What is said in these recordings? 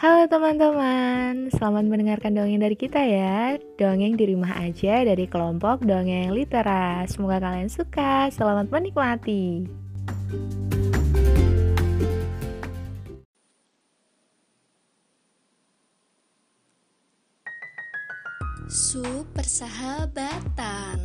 Halo teman-teman, selamat mendengarkan dongeng dari kita ya. Dongeng di rumah aja dari kelompok Dongeng Litera Semoga kalian suka, selamat menikmati. Su Persahabatan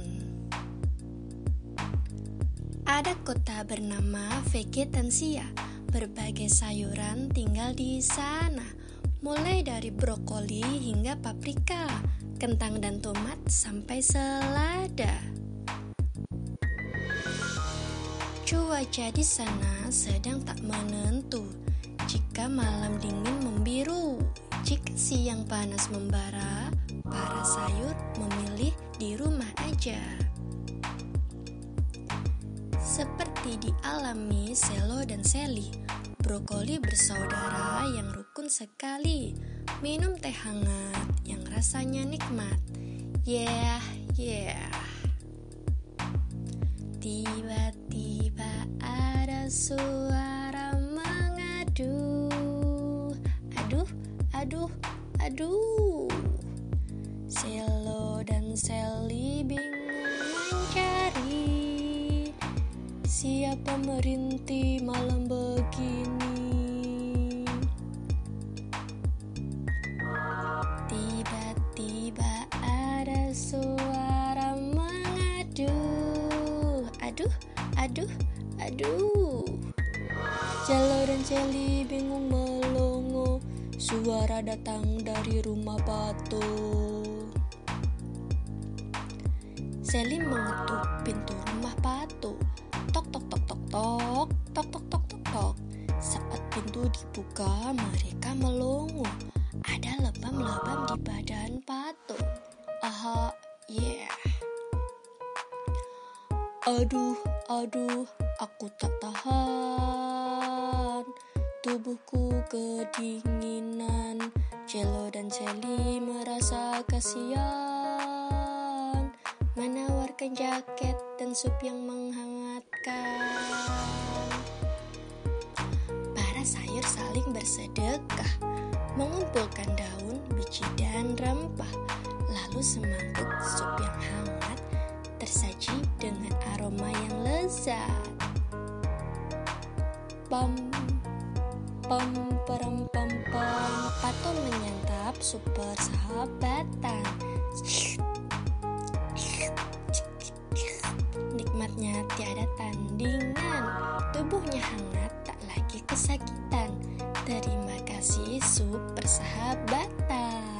Ada kota bernama Vegetansia. Berbagai sayuran tinggal di sana mulai dari brokoli hingga paprika, kentang dan tomat sampai selada. Cuaca di sana sedang tak menentu. Jika malam dingin membiru, jika siang panas membara, para sayur memilih di rumah aja. Seperti dialami Selo dan Seli, brokoli bersaudara yang rukun sekali. Minum teh hangat yang rasanya nikmat. Yeah, yeah. Tiba-tiba ada suara mengadu. Aduh, aduh, aduh. Selo dan Seli bingung mencari siapa merintih malam begini. Aduh, aduh, aduh. Jalo dan Celi bingung melongo. Suara datang dari rumah Pato. Seli mengetuk pintu rumah Pato. Tok tok tok, tok tok tok tok tok. Pintu dibuka, mereka melongo. Ada lebam-lebam di badan Pato. Aha, yeah. Aduh, aduh, aku tak tahan. Tubuhku kedinginan. Celo dan Celi merasa kasihan. Menawarkan jaket dan sup yang menghangatkan. Bersedekah. Mengumpulkan daun, biji, dan rempah. Lalu semangkuk sup yang hangat tersaji dengan aroma yang lezat. Pam, pam, peram, pam, pam. Pato menyantap super sahabatan. Nikmatnya tiada tandingan. Tubuhnya hangat, tak lagi kesakitan masuk persahabatan.